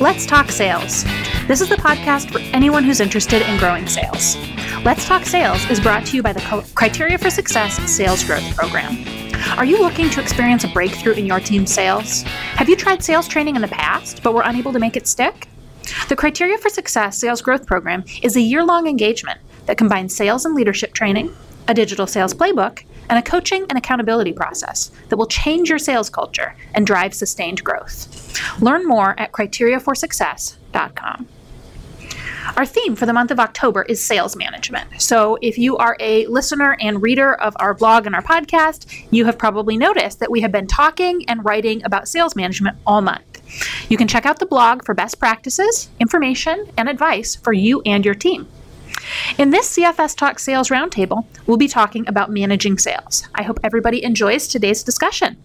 Let's Talk Sales. This is the podcast for anyone who's interested in growing sales. Let's Talk Sales is brought to you by the Criteria for Success Sales Growth Program. Are you looking to experience a breakthrough in your team's sales? Have you tried sales training in the past but were unable to make it stick? The Criteria for Success Sales Growth Program is a year long engagement that combines sales and leadership training, a digital sales playbook, and a coaching and accountability process that will change your sales culture and drive sustained growth. Learn more at criteriaforsuccess.com. Our theme for the month of October is sales management. So, if you are a listener and reader of our blog and our podcast, you have probably noticed that we have been talking and writing about sales management all month. You can check out the blog for best practices, information, and advice for you and your team. In this CFS Talk Sales Roundtable, we'll be talking about managing sales. I hope everybody enjoys today's discussion.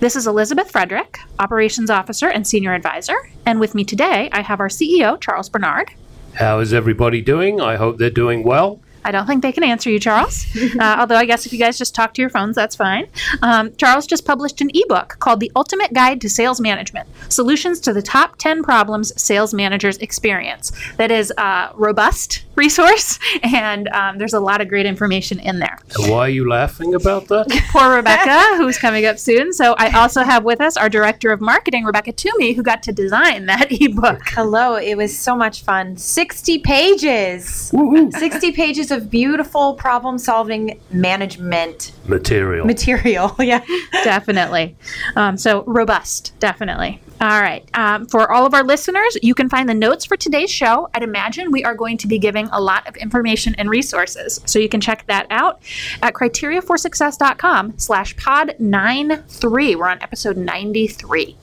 This is Elizabeth Frederick, Operations Officer and Senior Advisor, and with me today I have our CEO, Charles Bernard. How is everybody doing? I hope they're doing well. I don't think they can answer you, Charles. Uh, although I guess if you guys just talk to your phones, that's fine. Um, Charles just published an ebook called The Ultimate Guide to Sales Management Solutions to the Top 10 Problems Sales Managers Experience. That is a robust resource, and um, there's a lot of great information in there. Why are you laughing about that? Poor Rebecca, who's coming up soon. So I also have with us our Director of Marketing, Rebecca Toomey, who got to design that ebook. Hello, it was so much fun. 60 pages. Woo-hoo. 60 pages of beautiful problem solving management material. Material, yeah. definitely. Um, so robust, definitely. All right. Um, for all of our listeners, you can find the notes for today's show. I'd imagine we are going to be giving a lot of information and resources. So you can check that out at criteriaforsuccess.com slash pod 93. We're on episode 93.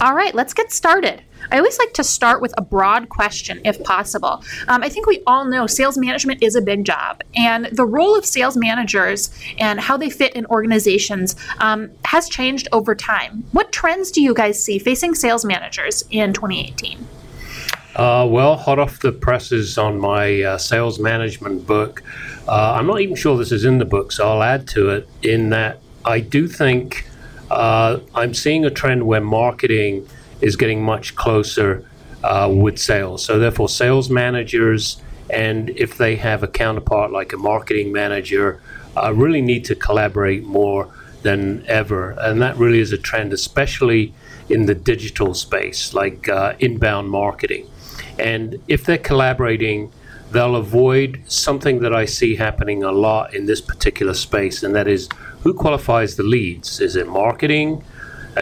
All right, let's get started. I always like to start with a broad question if possible. Um, I think we all know sales management is a big job, and the role of sales managers and how they fit in organizations um, has changed over time. What trends do you guys see facing sales managers in 2018? Uh, well, hot off the presses on my uh, sales management book. Uh, I'm not even sure this is in the book, so I'll add to it in that I do think uh, I'm seeing a trend where marketing is getting much closer uh, with sales. So, therefore, sales managers, and if they have a counterpart like a marketing manager, uh, really need to collaborate more than ever. And that really is a trend, especially in the digital space, like uh, inbound marketing. And if they're collaborating, they'll avoid something that I see happening a lot in this particular space, and that is who qualifies the leads? Is it marketing?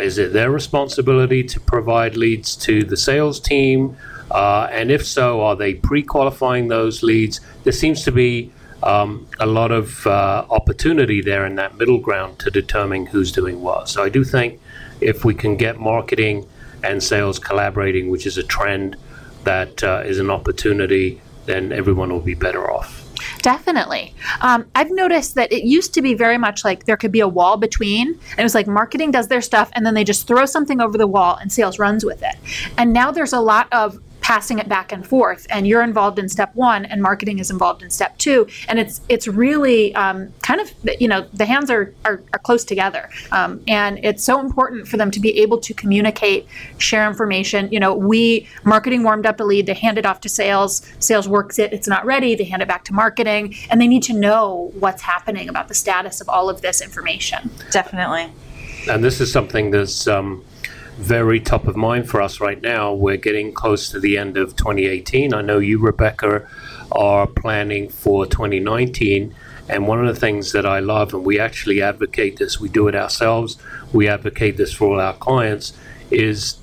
Is it their responsibility to provide leads to the sales team? Uh, and if so, are they pre qualifying those leads? There seems to be um, a lot of uh, opportunity there in that middle ground to determine who's doing what. So I do think if we can get marketing and sales collaborating, which is a trend that uh, is an opportunity, then everyone will be better off. Definitely. Um, I've noticed that it used to be very much like there could be a wall between, and it was like marketing does their stuff, and then they just throw something over the wall, and sales runs with it. And now there's a lot of passing it back and forth and you're involved in step one and marketing is involved in step two and it's it's really um, kind of you know the hands are are, are close together. Um, and it's so important for them to be able to communicate share information. You know we marketing warmed up a lead they hand it off to sales sales works it it's not ready they hand it back to marketing and they need to know what's happening about the status of all of this information. Definitely. And this is something that's um, very top of mind for us right now. We're getting close to the end of 2018. I know you, Rebecca, are planning for 2019. And one of the things that I love, and we actually advocate this, we do it ourselves, we advocate this for all our clients, is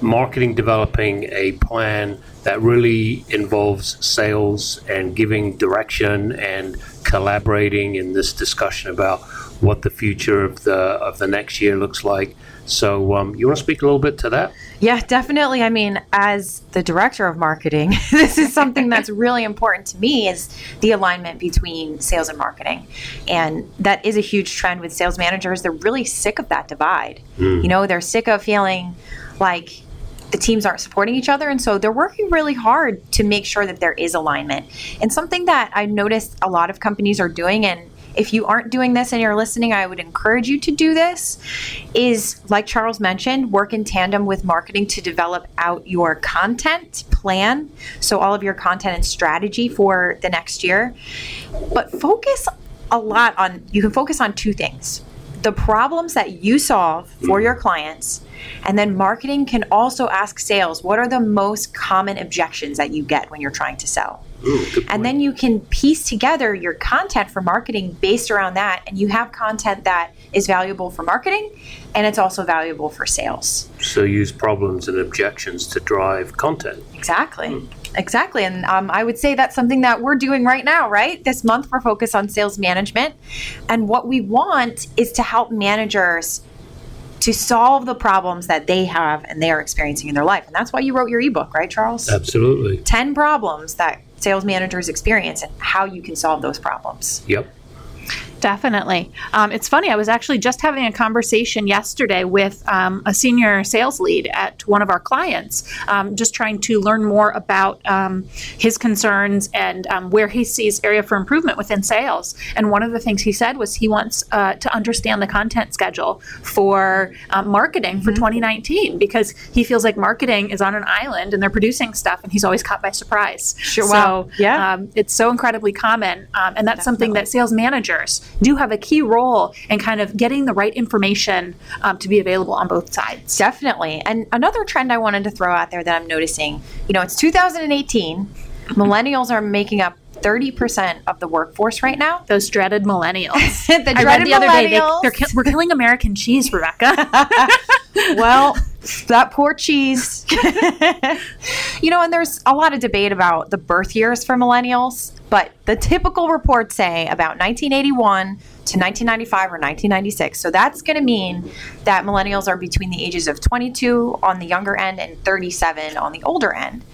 marketing developing a plan that really involves sales and giving direction and collaborating in this discussion about what the future of the of the next year looks like so, um, you want to speak a little bit to that? Yeah, definitely. I mean, as the director of marketing, this is something that's really important to me is the alignment between sales and marketing. And that is a huge trend with sales managers. They're really sick of that divide. Mm. You know, they're sick of feeling like the teams aren't supporting each other and so they're working really hard to make sure that there is alignment. And something that I noticed a lot of companies are doing and if you aren't doing this and you're listening, I would encourage you to do this. Is like Charles mentioned, work in tandem with marketing to develop out your content plan. So, all of your content and strategy for the next year. But focus a lot on, you can focus on two things the problems that you solve for your clients. And then marketing can also ask sales what are the most common objections that you get when you're trying to sell? Ooh. And then you can piece together your content for marketing based around that. And you have content that is valuable for marketing and it's also valuable for sales. so use problems and objections to drive content. Exactly. Exactly. And um, I would say that's something that we're doing right now, right? This month, we're focused on sales management. And what we want is to help managers to solve the problems that they have and they are experiencing in their life. And that's why you wrote your ebook, right, Charles? Absolutely. 10 problems that sales managers experience and how you can solve those problems. Yep. Definitely. Um, it's funny. I was actually just having a conversation yesterday with um, a senior sales lead at one of our clients, um, just trying to learn more about um, his concerns and um, where he sees area for improvement within sales. And one of the things he said was he wants uh, to understand the content schedule for um, marketing for 2019 because he feels like marketing is on an island and they're producing stuff and he's always caught by surprise. Sure. So, Wow. Yeah. um, it's so incredibly common, um, and that's something that sales managers do have a key role in kind of getting the right information um, to be available on both sides. Definitely. And another trend I wanted to throw out there that I'm noticing, you know, it's 2018. Millennials are making up 30% of the workforce right now. Those dreaded millennials. the I read dreaded the other day they, they're, ki- we're killing American cheese, Rebecca. well, that poor cheese. you know, and there's a lot of debate about the birth years for millennials, but the typical reports say about 1981 to 1995 or 1996. So that's going to mean that millennials are between the ages of 22 on the younger end and 37 on the older end.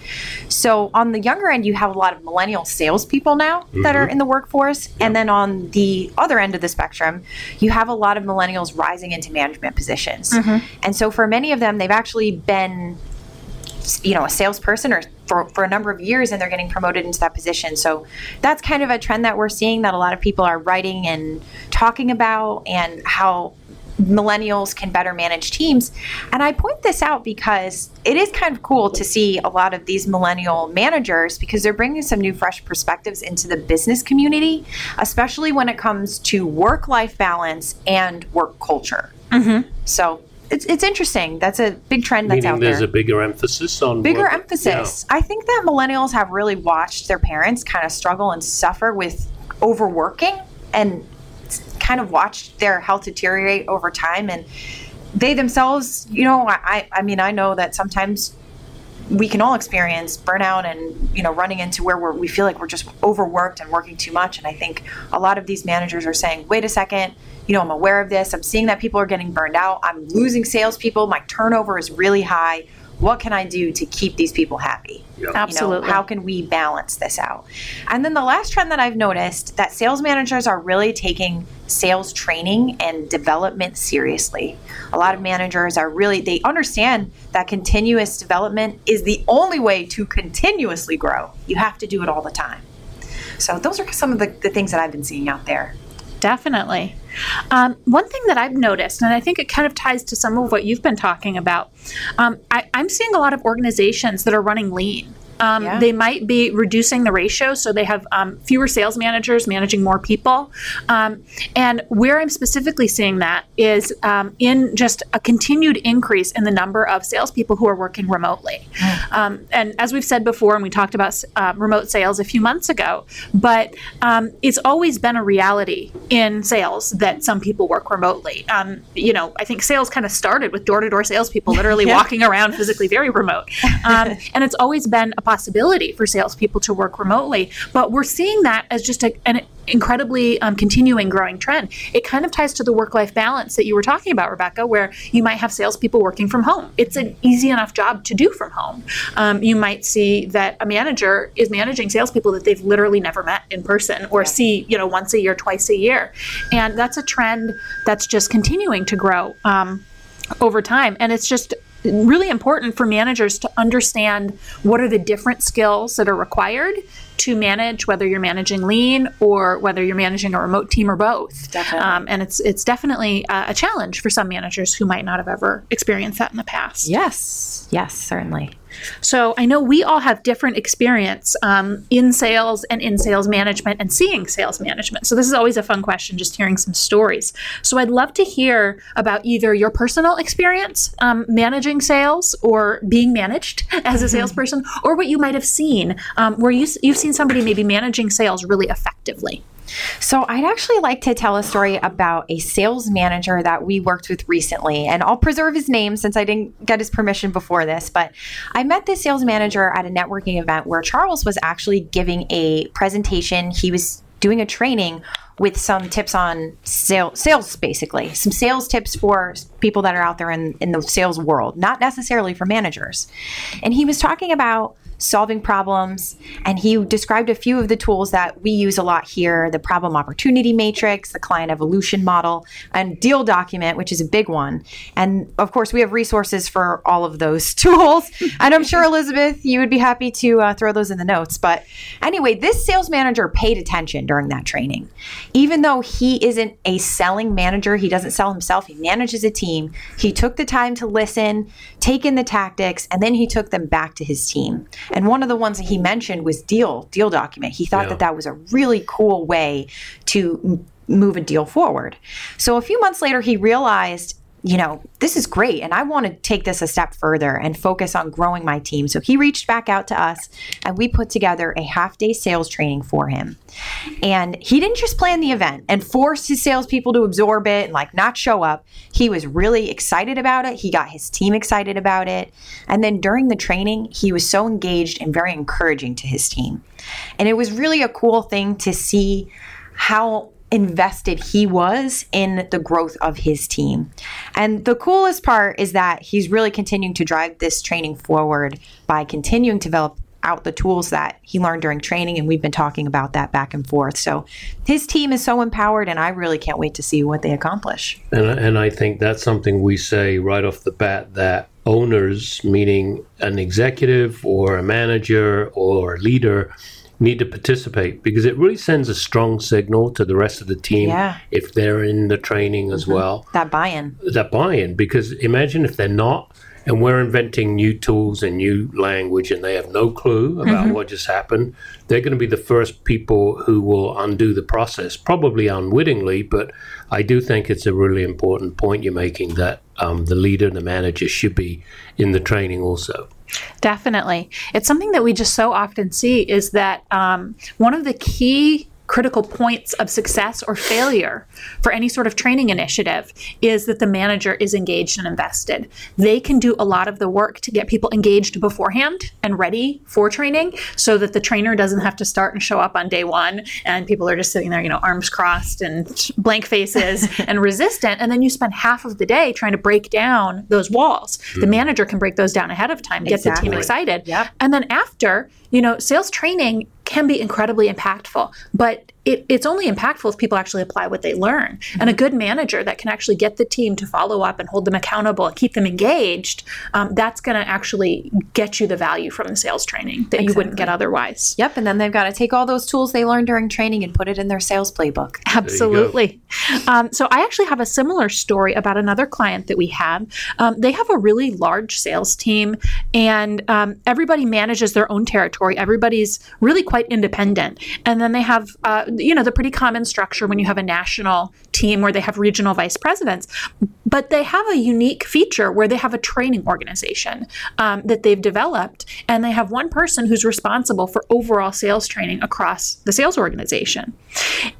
So on the younger end, you have a lot of millennial salespeople now that are mm-hmm. in the workforce, and then on the other end of the spectrum, you have a lot of millennials rising into management positions. Mm-hmm. And so for many of them, they've actually been you know a salesperson or for, for a number of years and they're getting promoted into that position. So that's kind of a trend that we're seeing that a lot of people are writing and talking about and how millennials can better manage teams. And i point this out because it is kind of cool to see a lot of these millennial managers because they're bringing some new fresh perspectives into the business community especially when it comes to work life balance and work culture. Mm-hmm. So it's, it's interesting. That's a big trend that's Meaning out there's there. There's a bigger emphasis on bigger emphasis. I think that millennials have really watched their parents kind of struggle and suffer with overworking and kind of watched their health deteriorate over time. And they themselves, you know, I I mean I know that sometimes we can all experience burnout and you know running into where we're, we feel like we're just overworked and working too much. And i think a lot of these managers are saying wait a second you know i'm aware of this. I'm seeing that people are getting burned out. I'm losing salespeople. My turnover is really high. What can i do to keep these people happy? Yeah. you know, Absolutely. how can we balance this out? And then the last trend that i've noticed that sales managers are really taking sales training and development seriously. A lot of managers are really they understand that continuous development is the only way to continuously grow. You have to do it all the time. So those are some of the, the things that i've been seeing out there. Definitely. Um, one thing that I've noticed, and I think it kind of ties to some of what you've been talking about, um, I, I'm seeing a lot of organizations that are running lean. Um, Yeah. They might be reducing the ratio, so they have um, fewer sales managers managing more people. Um, and where I'm specifically seeing that is um, in just a continued increase in the number of salespeople who are working remotely. Um, and as we've said before, and we talked about uh, remote sales a few months ago, but um, it's always been a reality in sales that some people work remotely. Um, you know, I think sales kind of started with door to door salespeople literally Yeah. walking around physically very remote. Um, and it's always been a possibility for salespeople to work remotely. But we're seeing that as just a, an incredibly um, continuing growing trend. It kind of ties to the work life balance that you were talking about, Rebecca, where you might have salespeople working from home. It's an easy enough job to do from home. Um, you might see that a manager is managing salespeople that they've literally never met in person or see, you know, once a year, twice a year. And that's a trend that's just continuing to grow. Um, over time. And it's just really important for managers to understand what are the different skills that are required to manage, whether you're managing lean or whether you're managing a remote team or both. Definitely. Um, and it's it's definitely a challenge for some managers who might not have ever experienced that in the past. Yes, yes, certainly. So I know we all have different experience um, in sales and in sales management and seeing sales management. So this is always a fun question, just hearing some stories. So I'd love to hear about either your personal experience um, managing sales or being managed as a salesperson, or what you might have seen um, where you, you've seen somebody maybe managing sales really effectively. So, I'd actually like to tell a story about a sales manager that we worked with recently. And I'll preserve his name since I didn't get his permission before this. But I met this sales manager at a networking event where Charles was actually giving a presentation. He was doing a training with some tips on sale, sales, basically, some sales tips for people that are out there in, in the sales world, not necessarily for managers. And he was talking about solving problems. And he described a few of the tools that we use a lot here the problem opportunity matrix, the client evolution model, and deal document, which is a big one. And of course, we have resources for all of those tools. and I'm sure, Elizabeth, you would be happy to uh, throw those in the notes. But anyway, this sales manager paid attention during that training. Even though he isn't a selling manager, he doesn't sell himself, he manages a team. He took the time to listen, take in the tactics, and then he took them back to his team. And one of the ones that he mentioned was deal, deal document. He thought Yeah. that that was a really cool way to m- move a deal forward. So a few months later, he realized, you know, this is great. And I want to take this a step further and focus on growing my team. So he reached back out to us and we put together a half day sales training for him. And he didn't just plan the event and force his salespeople to absorb it and like not show up. He was really excited about it. He got his team excited about it. And then during the training, he was so engaged and very encouraging to his team. And it was really a cool thing to see how invested he was in the growth of his team. And the coolest part is that he's really continuing to drive this training forward by continuing to develop out the tools that he learned during training and we've been talking about that back and forth. So his team is so empowered and I really can't wait to see what they accomplish. And, and I think that's something we say right off the bat that owners, meaning an executive or a manager or a leader, need to participate because it really sends a strong signal to the rest of the team Yeah. if they're in the training as mm-hmm. well. That buy-in. That buy in because imagine if they're not and we're inventing new tools and new language and they have no clue about what just happened. They're going to be the first people who will undo the process probably unwittingly but i do think it's a really important point you're making that um, the leader and the manager should be in the training also. Definitely. It's something that we just so often see is that um, one of the key critical points of success or failure for any sort of training initiative is that the manager is engaged and invested. They can do a lot of the work to get people engaged beforehand and ready for training so that the trainer doesn't have to start and show up on day one and people are just sitting there, you know, arms crossed and blank faces and resistant. And then you spend half of the day trying to break down those walls. The hmm. manager can break those down ahead of time, get the team excited. Yep. And then after, you know, sales training can be incredibly impactful, but it, it's only impactful if people actually apply what they learn. And a good manager that can actually get the team to follow up and hold them accountable and keep them engaged, um, that's going to actually get you the value from the sales training that you wouldn't get otherwise. Yep, and then they've got to take all those tools they learned during training and put it in their sales playbook. Absolutely. Um, so I actually have a similar story about another client that we have. Um, they have a really large sales team, and um, everybody manages their own territory. Everybody's really quite independent, and then they have, uh, you know, the pretty common structure when you have a national team where they have regional vice presidents. But they have a unique feature where they have a training organization um, that they've developed, and they have one person who's responsible for overall sales training across the sales organization.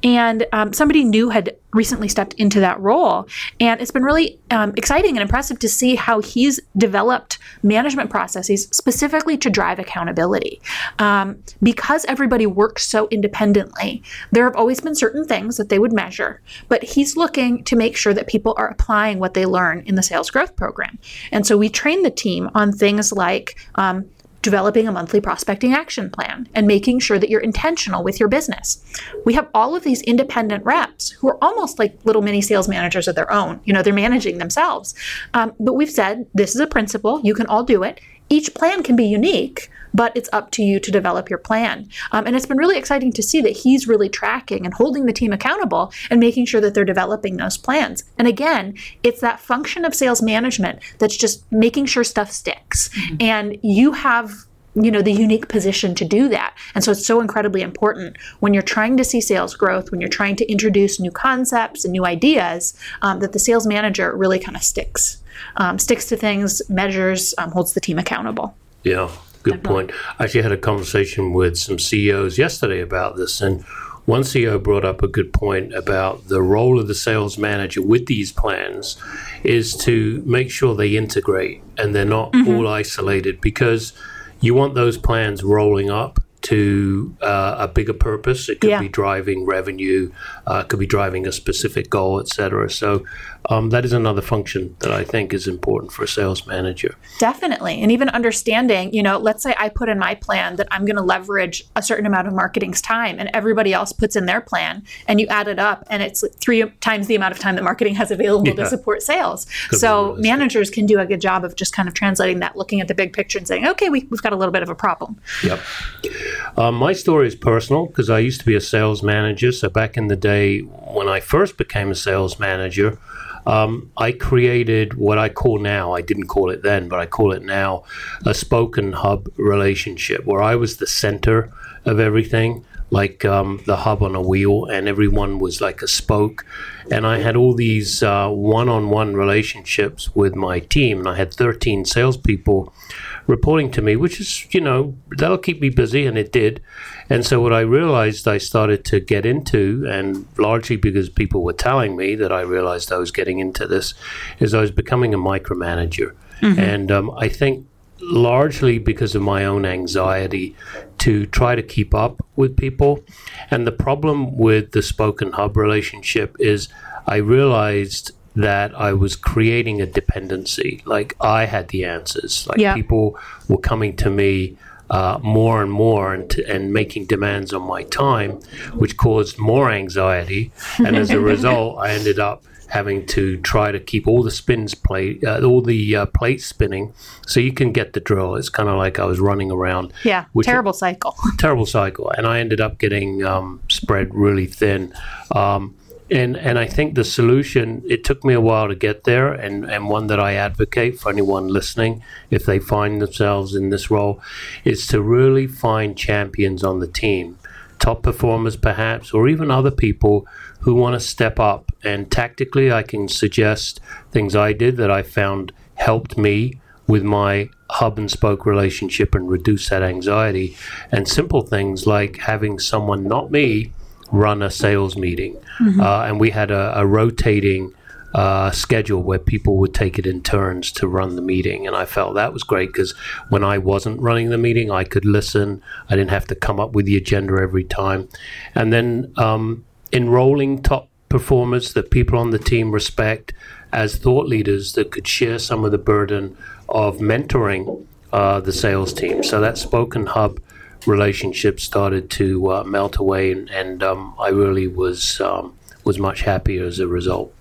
And um, somebody new had recently stepped into that role, and it's been really um, exciting and impressive to see how he's developed management processes specifically to drive accountability. Um, because everybody works so independently, there have always been certain things that they would measure, but he's looking to make sure that people are applying what they learn in the sales growth program. And so we train the team on things like um, developing a monthly prospecting action plan and making sure that you're intentional with your business. We have all of these independent reps who are almost like little mini sales managers of their own. You know, they're managing themselves. Um, but we've said this is a principle, you can all do it. Each plan can be unique, but it's up to you to develop your plan. Um, and it's been really exciting to see that he's really tracking and holding the team accountable and making sure that they're developing those plans. And again, it's that function of sales management that's just making sure stuff sticks. Mm-hmm. And you have you know the unique position to do that and so it's so incredibly important when you're trying to see sales growth when you're trying to introduce new concepts and new ideas um, that the sales manager really kind of sticks um, sticks to things measures um, holds the team accountable yeah good point i actually had a conversation with some ceos yesterday about this and one CEO brought up a good point about the role of the sales manager with these plans is to make sure they integrate and they're not mm-hmm. all isolated because you want those plans rolling up to uh, a bigger purpose. It could yeah. be driving revenue, uh, could be driving a specific goal, etc. So um, that is another function that I think is important for a sales manager. Definitely. And even understanding, you know, let's say I put in my plan that I'm going to leverage a certain amount of marketing's time and everybody else puts in their plan and you add it up and it's three times the amount of time that marketing has available yeah. to support sales. so managers can do a good job of just kind of translating that, looking at the big picture and saying, okay, we, have got a little bit of a problem. Yep. Um, my story is personal because I used to be a sales manager. So back in the day when I first became a sales manager, um, I created what I call now, I didn't call it then, but I call it now, a spoken hub relationship where I was the center of everything, like um, the hub on a wheel, and everyone was like a spoke. And I had all these one on one relationships with my team, and I had 13 salespeople reporting to me, which is, you know, that'll keep me busy, and it did. And so, what I realized I started to get into, and largely because people were telling me that I realized I was getting into this, is I was becoming a micromanager. Mm-hmm. And um, I think largely because of my own anxiety to try to keep up with people. And the problem with the spoken hub relationship is I realized that I was creating a dependency. Like I had the answers. Like yeah. people were coming to me uh, more and more and, to, and making demands on my time, which caused more anxiety. And as a result, I ended up having to try to keep all the spins plate, uh, all the uh, plates spinning, so you can get the drill. It's kind of like I was running around. Yeah, terrible cycle. terrible cycle, and I ended up getting um, spread really thin. Um, and and I think the solution it took me a while to get there and and one that I advocate for anyone listening if they find themselves in this role is to really find champions on the team. Top performers perhaps or even other people who want to step up. And tactically I can suggest things I did that I found helped me with my hub and spoke relationship and reduce that anxiety. And simple things like having someone not me run a sales meeting. Mm-hmm. Uh, and we had a, a rotating uh, schedule where people would take it in turns to run the meeting. And I felt that was great because when I wasn't running the meeting, I could listen. I didn't have to come up with the agenda every time. And then um, enrolling top performers that people on the team respect as thought leaders that could share some of the burden of mentoring uh, the sales team. So that Spoken Hub relationship started to uh, melt away, and, and um, I really was um, was much happier as a result.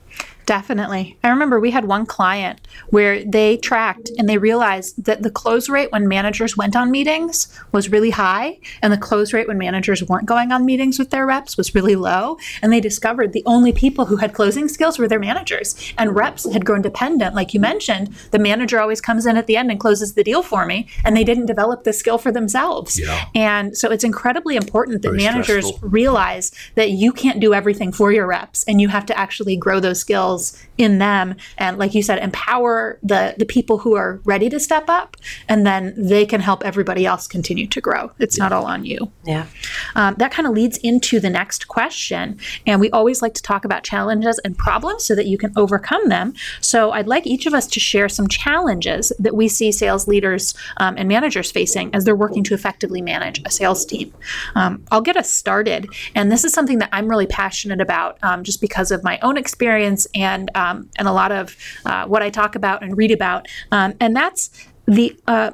Definitely. I remember we had one client where they tracked and they realized that the close rate when managers went on meetings was really high, and the close rate when managers weren't going on meetings with their reps was really low. And they discovered the only people who had closing skills were their managers, and reps had grown dependent. Like you mentioned, the manager always comes in at the end and closes the deal for me, and they didn't develop the skill for themselves. Yeah. And so it's incredibly important that Very managers stressful. realize that you can't do everything for your reps, and you have to actually grow those skills skills in them and like you said empower the the people who are ready to step up and then they can help everybody else continue to grow. It's yeah. not all on you. Yeah. Um, that kind of leads into the next question and we always like to talk about challenges and problems so that you can overcome them. So i'd like each of us to share some challenges that we see sales leaders um, and managers facing as they're working to effectively manage a sales team. Um, i'll get us started and this is something that i'm really passionate about um, just because of my own experience and and um, and a lot of uh, what I talk about and read about, um, and that's the uh,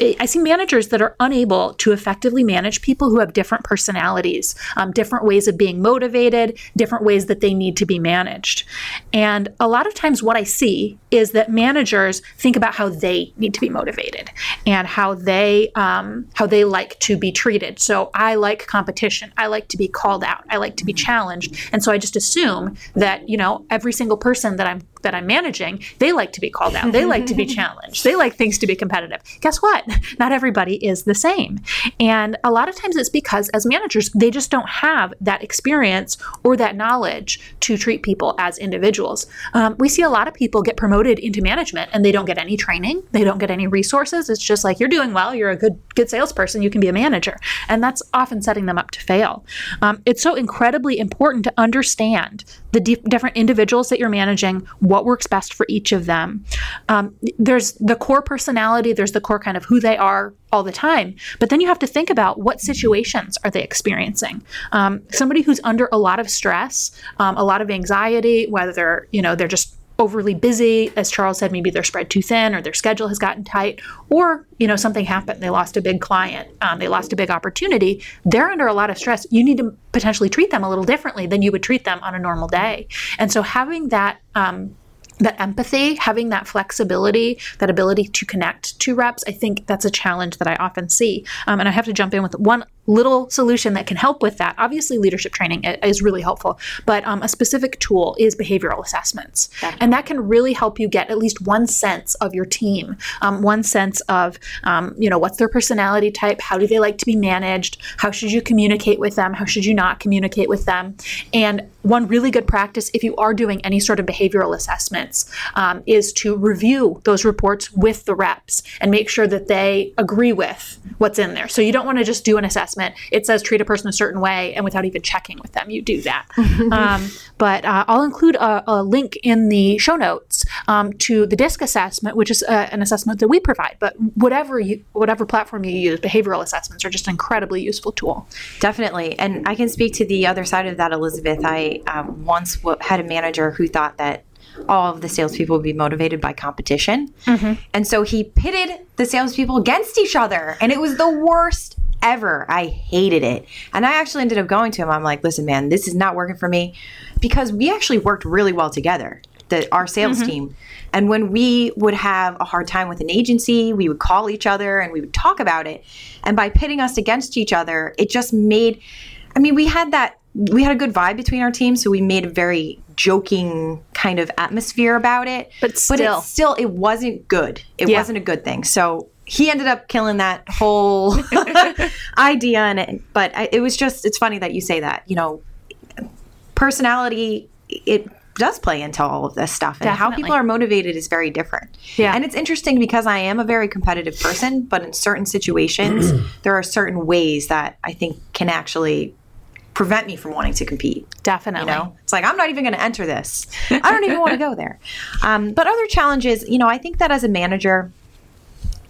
I see managers that are unable to effectively manage people who have different personalities, um, different ways of being motivated, different ways that they need to be managed. And a lot of times, what I see is that managers think about how they need to be motivated and how they um, how they like to be treated. So I like competition. I like to be called out. I like to be challenged. And so I just assume that you know every single person that I'm that I'm managing, they like to be called out. They like to be challenged. They like things to be competitive. Guess what? Not everybody is the same. And a lot of times it's because as managers, they just don't have that experience or that knowledge to treat people as individuals. Um, we see a lot of people get promoted into management and they don't get any training, they don't get any resources. It's just like you're doing well, you're a good good salesperson, you can be a manager. And that's often setting them up to fail. Um, it's so incredibly important to understand the different individuals that you're managing, what works best for each of them. Um, there's the core personality, there's the core kind of who they are all the time, but then you have to think about what situations are they experiencing. Um, somebody who's under a lot of stress, um, a lot of anxiety, whether they're you know they're just overly busy. As charles said maybe they're spread too thin or their schedule has gotten tight or you know something happened. They lost a big client. Um, they lost a big opportunity. They're under a lot of stress. You need to potentially treat them a little differently than you would treat them on a normal day. And so having that um, that empathy, having that flexibility, that ability to connect to reps, I think that's a challenge that I often see. Um, and I have to jump in with one little solution that can help with that. Obviously, leadership training is really helpful, but um, a specific tool is behavioral assessments. Definitely. And that can really help you get at least one sense of your team, um, one sense of, um, you know, what's their personality type? How do they like to be managed? How should you communicate with them? How should you not communicate with them? And one really good practice, if you are doing any sort of behavioral assessments, um, is to review those reports with the reps and make sure that they agree with what's in there. So you don't want to just do an assessment. It says treat a person a certain way, and without even checking with them, you do that. um, but uh, I'll include a, a, link in the show notes um, to the DISC assessment, which is uh, an assessment that we provide. But whatever you, whatever platform you use, behavioral assessments are just an incredibly useful tool. Definitely, and I can speak to the other side of that, Elizabeth. I uh, once w- had a manager who thought that all of the salespeople would be motivated by competition. Mm-hmm. And so he pitted the salespeople against each other. And it was the worst ever. I hated it. And I actually ended up going to him. I'm like, listen, man, this is not working for me because we actually worked really well together, the, our sales mm-hmm. team. And when we would have a hard time with an agency, we would call each other and we would talk about it. And by pitting us against each other, it just made, I mean, we had that we had a good vibe between our teams, so we made a very joking kind of atmosphere about it. But still, but it still, it wasn't good. It yeah. wasn't a good thing. So he ended up killing that whole idea and it. But I, it was just, it's funny that you say that. You know, personality it does play into all of this stuff and Definitely. how people are motivated is very different. Yeah. And it's interesting because I am a very competitive person, but in certain situations there are certain ways that I think can actually prevent me from wanting to compete. Definitely. You know, it's like I'm not even going to enter this. I don't even want to go there. Um, but other challenges, you know, I think that as a manager,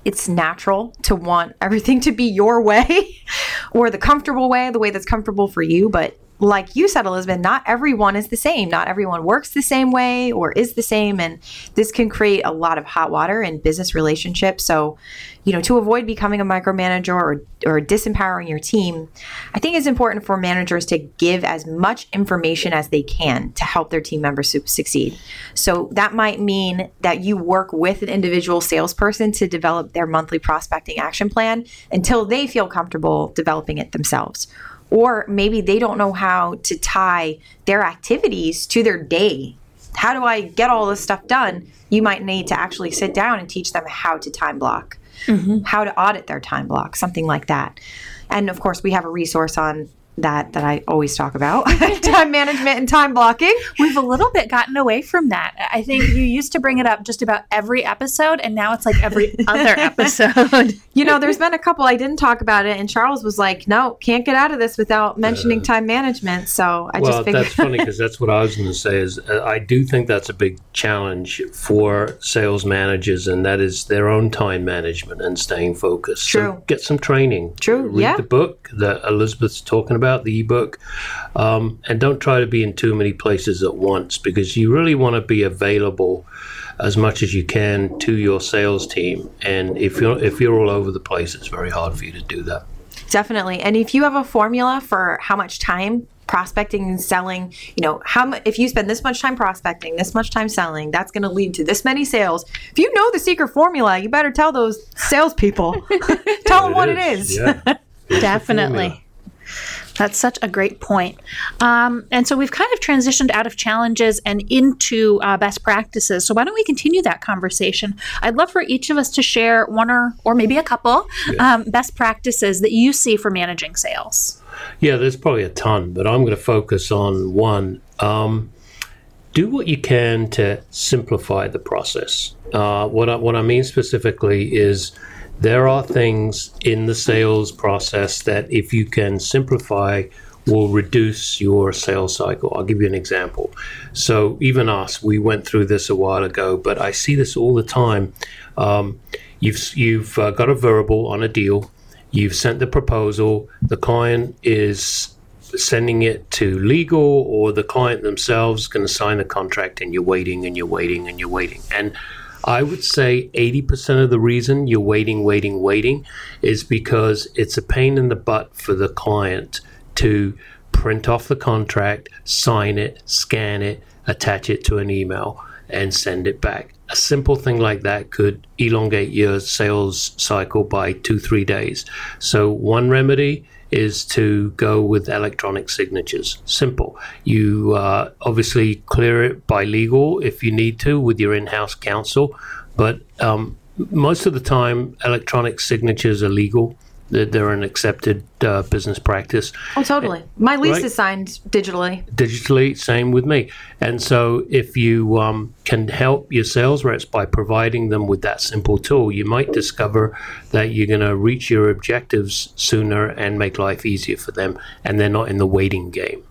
it's natural to want everything to be your way or the comfortable way, the way that's comfortable for you. But like you said, Elizabeth, not everyone is the same. Not everyone works the same way or is the same. And this can create a lot of hot water in business relationships. So, you know, to avoid becoming a micromanager or, or disempowering your team, I think it's important for managers to give as much information as they can to help their team members su- succeed. So that might mean that you work with an individual salesperson to develop their monthly prospecting action plan until they feel comfortable developing it themselves or maybe they don't know how to tie their activities to their day. How do I get all this stuff done? You might need to actually sit down and teach them how to time block, mm-hmm. how to audit their time block, something like that. And of course, we have a resource on that that I always talk about time management and time blocking. We've a little bit gotten away from that. I think you used to bring it up just about every episode, and now it's like every other episode. you know, there's been a couple I didn't talk about it, and Charles was like, "No, can't get out of this without mentioning uh, time management." So I well, just figured. that's funny because that's what I was going to say. Is uh, I do think that's a big challenge for sales managers, and that is their own time management and staying focused. True. So get some training. True. Read yeah. the book that Elizabeth's talking about about the ebook, um, and don't try to be in too many places at once because you really want to be available as much as you can to your sales team. And if you're if you're all over the place, it's very hard for you to do that. Definitely. And if you have a formula for how much time prospecting and selling, you know, how mu- if you spend this much time prospecting, this much time selling, that's going to lead to this many sales. If you know the secret formula, you better tell those salespeople. tell them what it is. Yeah. Definitely. That's such a great point. Um, and so we've kind of transitioned out of challenges and into uh, best practices. So why don't we continue that conversation? I'd love for each of us to share one or, or maybe a couple um, best practices that you see for managing sales. Yeah, there's probably a ton, but I'm going to focus on one. Um, do what you can to simplify the process. Uh, what I, what I mean specifically is there are things in the sales process that if you can simplify will reduce your sales cycle. I'll give you an example. So even us, we went through this a while ago, but I see this all the time. Um, you've you've uh, got a verbal on a deal. You've sent the proposal. The client is sending it to legal, or the client themselves going to sign the contract, and you're waiting and you're waiting and you're waiting. And I would say 80% of the reason you're waiting, waiting, waiting is because it's a pain in the butt for the client to print off the contract, sign it, scan it, attach it to an email, and send it back. A simple thing like that could elongate your sales cycle by two, three days. So, one remedy is to go with electronic signatures. Simple. You uh, obviously clear it by legal if you need to with your in house counsel, but um, most of the time, electronic signatures are legal. They're, they're an accepted uh, business practice. Oh, totally. My lease Right. is signed digitally. digitally same with me and so if you um, can help your sales reps by providing them with that simple tool you might discover that you're going to reach your objectives sooner and make life easier for them and they're not in the waiting game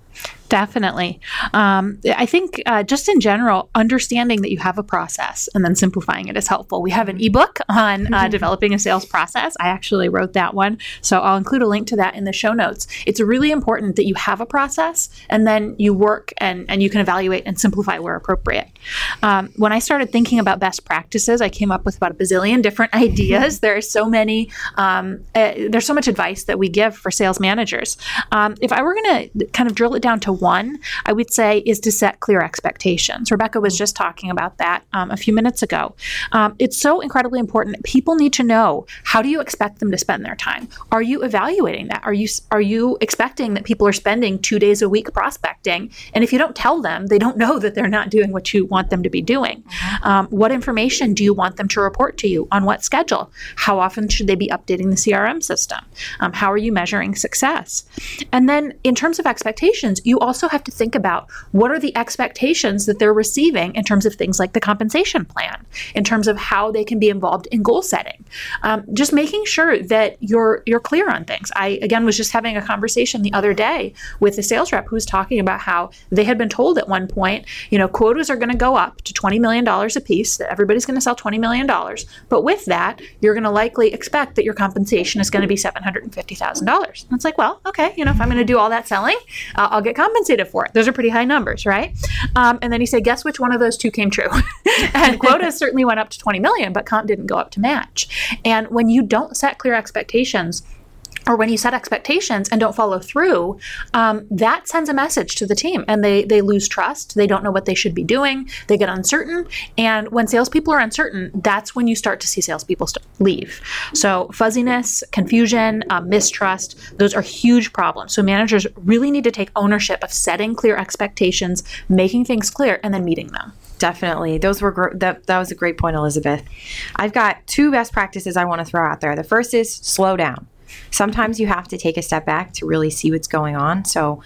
Definitely. Um, I think uh, just in general, understanding that you have a process and then simplifying it is helpful. We have an ebook on uh, developing a sales process. I actually wrote that one. So I'll include a link to that in the show notes. It's really important that you have a process and then you work and, and you can evaluate and simplify where appropriate. Um, when I started thinking about best practices, I came up with about a bazillion different ideas. there are so many, um, uh, there's so much advice that we give for sales managers. Um, if I were going to kind of drill it down to one, I would say is to set clear expectations. Rebecca was just talking about that um, a few minutes ago. Um, it's so incredibly important. People need to know how do you expect them to spend their time? Are you evaluating that? Are you are you expecting that people are spending two days a week prospecting? And if you don't tell them, they don't know that they're not doing what you want them to be doing. Um, what information do you want them to report to you? On what schedule? How often should they be updating the CRM system? Um, how are you measuring success? And then in terms of expectations, you also have to think about what are the expectations that they're receiving in terms of things like the compensation plan, in terms of how they can be involved in goal setting. Um, just making sure that you're you're clear on things. I again was just having a conversation the other day with a sales rep who was talking about how they had been told at one point, you know, quotas are going to go up to twenty million dollars a piece. That everybody's going to sell twenty million dollars, but with that, you're going to likely expect that your compensation is going to be seven hundred and fifty thousand dollars. It's like, well, okay, you know, if I'm going to do all that selling, uh, I'll get compensated for it. Those are pretty high numbers, right? Um, and then he said, guess which one of those two came true? and quotas certainly went up to 20 million, but comp didn't go up to match. And when you don't set clear expectations, or when you set expectations and don't follow through, um, that sends a message to the team, and they they lose trust. They don't know what they should be doing. They get uncertain, and when salespeople are uncertain, that's when you start to see salespeople st- leave. So fuzziness, confusion, um, mistrust, those are huge problems. So managers really need to take ownership of setting clear expectations, making things clear, and then meeting them. Definitely. Those were gr- that that was a great point, Elizabeth. I've got two best practices I want to throw out there. The first is slow down. Sometimes you have to take a step back to really see what's going on. So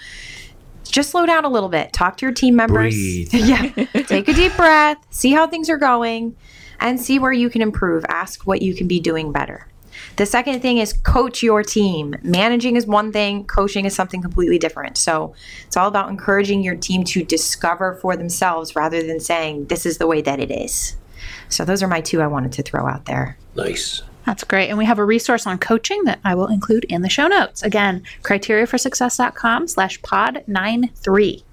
just slow down a little bit. Talk to your team members. Breathe. yeah. Take a deep breath, see how things are going, and see where you can improve. Ask what you can be doing better. The second thing is coach your team. Managing is one thing, coaching is something completely different. So it's all about encouraging your team to discover for themselves rather than saying, this is the way that it is. So those are my two I wanted to throw out there. nice That's great. And we have a resource on coaching that I will include in the show notes. Again, criteriaforsuccess.com slash pod 93.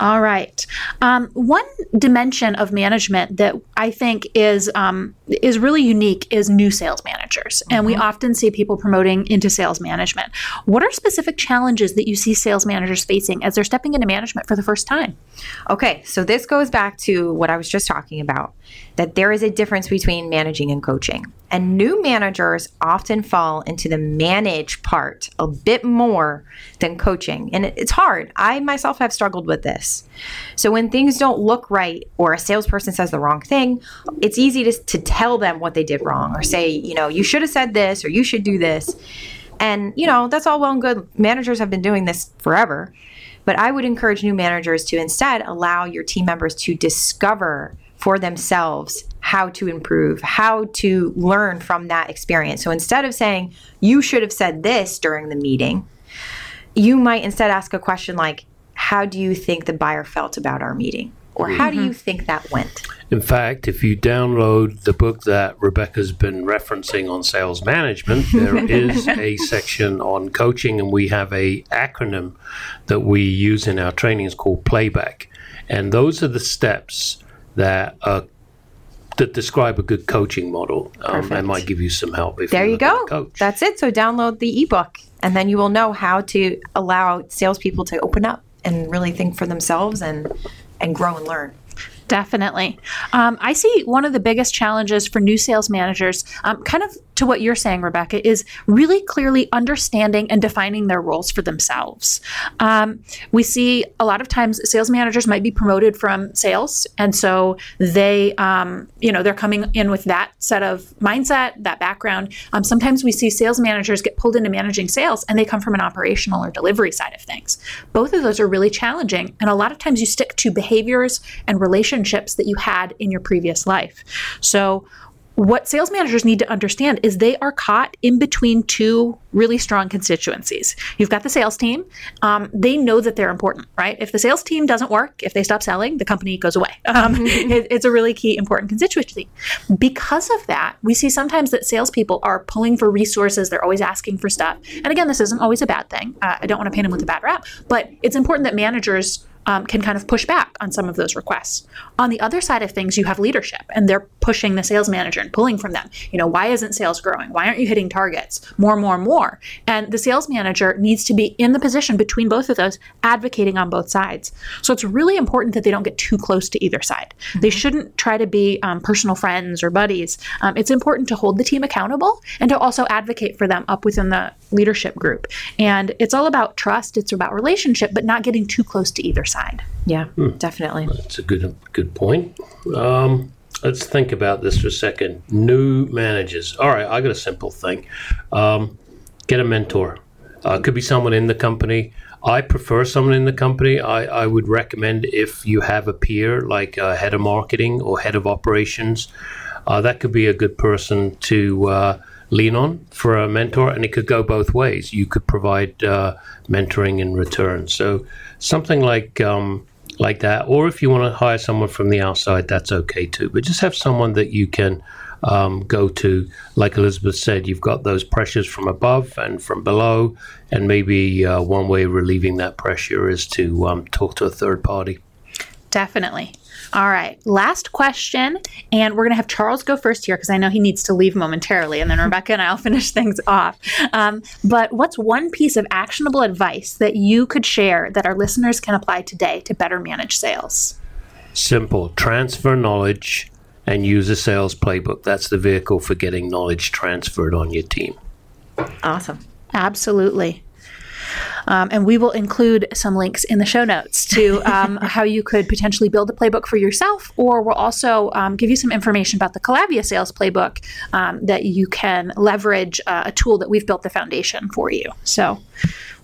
All right. Um, one dimension of management that I think is um, is really unique is new sales managers, and we often see people promoting into sales management. What are specific challenges that you see sales managers facing as they're stepping into management for the first time? Okay, so this goes back to what I was just talking about that there is a difference between managing and coaching. And new managers often fall into the manage part a bit more than coaching. And it's hard. I myself have struggled with this. So when things don't look right or a salesperson says the wrong thing, it's easy to, to tell them what they did wrong or say, you know, you should have said this or you should do this. And, you know, that's all well and good. Managers have been doing this forever. But I would encourage new managers to instead allow your team members to discover for themselves how to improve, how to learn from that experience. So instead of saying, you should have said this during the meeting, you might instead ask a question like, how do you think the buyer felt about our meeting? Or how do you think that went? In fact, if you download the book that Rebecca's been referencing on sales management, there is a section on coaching, and we have a acronym that we use in our trainings called Playback. And those are the steps that uh, that describe a good coaching model um, and might give you some help. If There you're you go. Coach. That's it. So download the ebook, and then you will know how to allow salespeople to open up and really think for themselves and and grow and learn. Definitely. Um, I see one of the biggest challenges for new sales managers, um, kind of to what you're saying, Rebecca, is really clearly understanding and defining their roles for themselves. Um, we see a lot of times sales managers might be promoted from sales, and so they, um, you know, they're coming in with that set of mindset, that background. Um, sometimes we see sales managers get pulled into managing sales, and they come from an operational or delivery side of things. Both of those are really challenging, and a lot of times you stick to behaviors and relationships that you had in your previous life. So what sales managers need to understand is they are caught in between two really strong constituencies. You've got the sales team. Um, they know that they're important, right? If the sales team doesn't work, if they stop selling, the company goes away. Um, it- it's a really key, important constituency. Because of that, we see sometimes that salespeople are pulling for resources. They're always asking for stuff. And again, this isn't always a bad thing. Uh, I don't want to paint them with a bad rap, but it's important that managers um, can kind of push back on some of those requests. On the other side of things, you have leadership, and they're pushing the sales manager and pulling from them. You know, why isn't sales growing? Why aren't you hitting targets? More, more, more. And the sales manager needs to be in the position between both of those, advocating on both sides. So it's really important that they don't get too close to either side. They shouldn't try to be um, personal friends or buddies. Um, it's important to hold the team accountable and to also advocate for them up within the leadership group. And it's all about trust. It's about relationship, but not getting too close to either side. Yeah, definitely. That's a good good point. Um, let's think about this for a second. New managers. All right, I got a simple thing. Um, get a mentor. Uh, could be someone in the company. I prefer someone in the company. I, I would recommend if you have a peer like a head of marketing or head of operations, uh, that could be a good person to uh, lean on for a mentor, and it could go both ways. You could provide uh, mentoring in return. So something like um, like that, or if you want to hire someone from the outside, that's okay too. But just have someone that you can um, go to. Like Elizabeth said, you've got those pressures from above and from below, and maybe uh, one way of relieving that pressure is to um, talk to a third party. Definitely. All right. Last question. And we're going to have Charles go first here because I know he needs to leave momentarily. And then Rebecca and I'll finish things off. Um, but what's one piece of actionable advice that you could share that our listeners can apply today to better manage sales? Simple. Transfer knowledge and use a sales playbook. That's the vehicle for getting knowledge transferred on your team. Awesome. Absolutely. Um, and we will include some links in the show notes to um, how you could potentially build a playbook for yourself, or we'll also um, give you some information about the Calabia sales playbook um, that you can leverage uh, a tool that we've built the foundation for you. So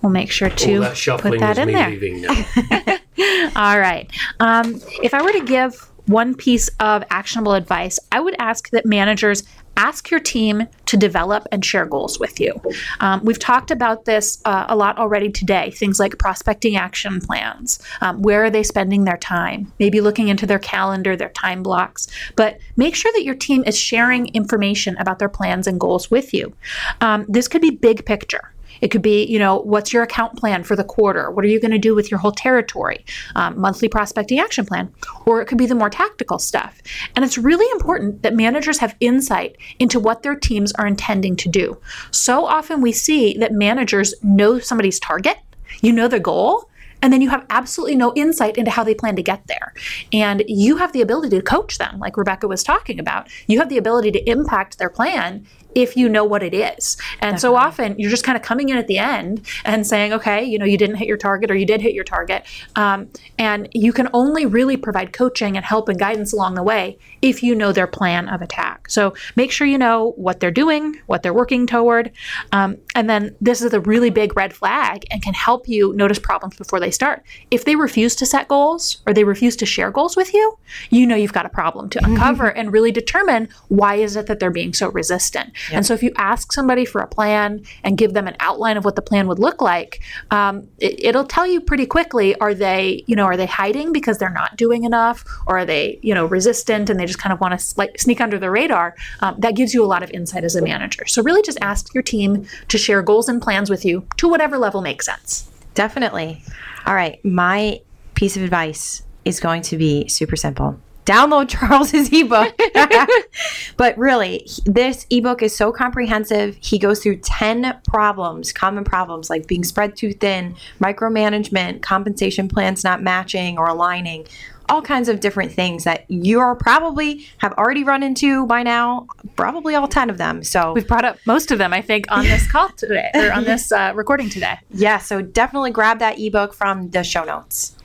we'll make sure to All that put that is in me there. now. All right. Um, if I were to give one piece of actionable advice, I would ask that managers ask your team to develop and share goals with you. Um, we've talked about this uh, a lot already today. Things like prospecting action plans. Um, where are they spending their time? Maybe looking into their calendar, their time blocks. But make sure that your team is sharing information about their plans and goals with you. Um, this could be big picture. It could be, you know, what's your account plan for the quarter? What are you going to do with your whole territory? Um, monthly prospecting action plan. Or it could be the more tactical stuff. And it's really important that managers have insight into what their teams are intending to do. So often we see that managers know somebody's target, you know the goal, and then you have absolutely no insight into how they plan to get there. And you have the ability to coach them, like Rebecca was talking about. You have the ability to impact their plan if you know what it is. And Definitely. so often you're just kind of coming in at the end and saying, okay, you know, you didn't hit your target or you did hit your target. Um, and you can only really provide coaching and help and guidance along the way if you know their plan of attack. So make sure you know what they're doing, what they're working toward. Um, and then this is a really big red flag and can help you notice problems before they start. If they refuse to set goals or they refuse to share goals with you, you know you've got a problem to uncover and really determine why is it that they're being so resistant. And so if you ask somebody for a plan and give them an outline of what the plan would look like, um, it, will tell you pretty quickly are they, you know, are they hiding because they're not doing enough or are they, you know, resistant and they just kind of want to like sneak under the radar? Um, that gives you a lot of insight as a manager. So really just ask your team to share goals and plans with you to whatever level makes sense. Definitely. All right. My piece of advice is going to be super simple download Charles's ebook. but really, this ebook is so comprehensive. He goes through 10 problems, common problems like being spread too thin, micromanagement, compensation plans not matching or aligning, all kinds of different things that you are probably have already run into by now, probably all 10 of them. So we've brought up most of them, I think, on this call today or on this uh, recording today. Yeah, so definitely grab that ebook from the show notes.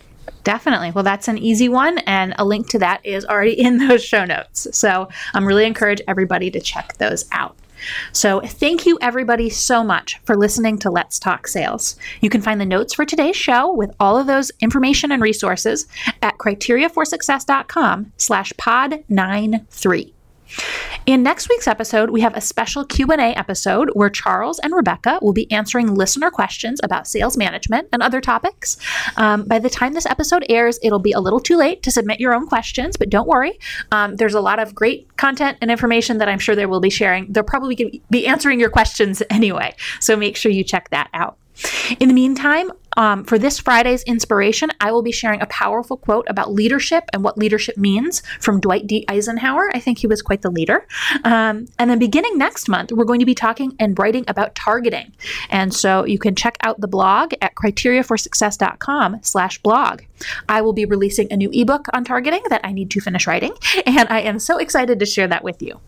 Definitely. Well, that's an easy one, and a link to that is already in those show notes. So I'm really encourage everybody to check those out. So, thank you everybody so much for listening to Let's Talk Sales. You can find the notes for today's show with all of those information and resources at criteriaforsuccess.com slash pod 93. In next week's episode, we have a special Q&A episode where Charles and Rebecca will be answering listener questions about sales management and other topics. Um, by the time this episode airs, it'll be a little too late to submit your own questions, but don't worry. Um, there's a lot of great content and information that I'm sure they will be sharing. They'll probably be answering your questions anyway, so make sure you check that out. In the meantime, um, for this Friday's inspiration, I will be sharing a powerful quote about leadership and what leadership means from Dwight D. Eisenhower. I think he was quite the leader. Um, and then beginning next month, we're going to be talking and writing about targeting. And so you can check out the blog at criteriaforsuccess.com slash blog. I will be releasing a new ebook on targeting that I need to finish writing, and I am so excited to share that with you.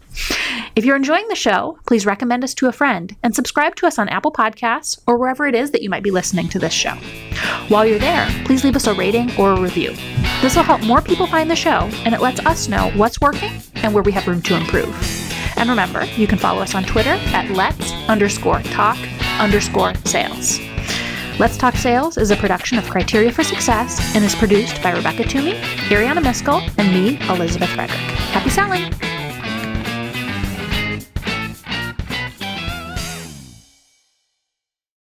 If you're enjoying the show, please recommend us to a friend and subscribe to us on Apple Podcasts or wherever it is that you might be listening to this show. While you're there, please leave us a rating or a review. This will help more people find the show, and it lets us know what's working and where we have room to improve. And remember, you can follow us on Twitter at let's underscore talk underscore sales. Let's Talk Sales is a production of Criteria for Success and is produced by Rebecca Toomey, Ariana Miskell, and me, Elizabeth Frederick. Happy selling!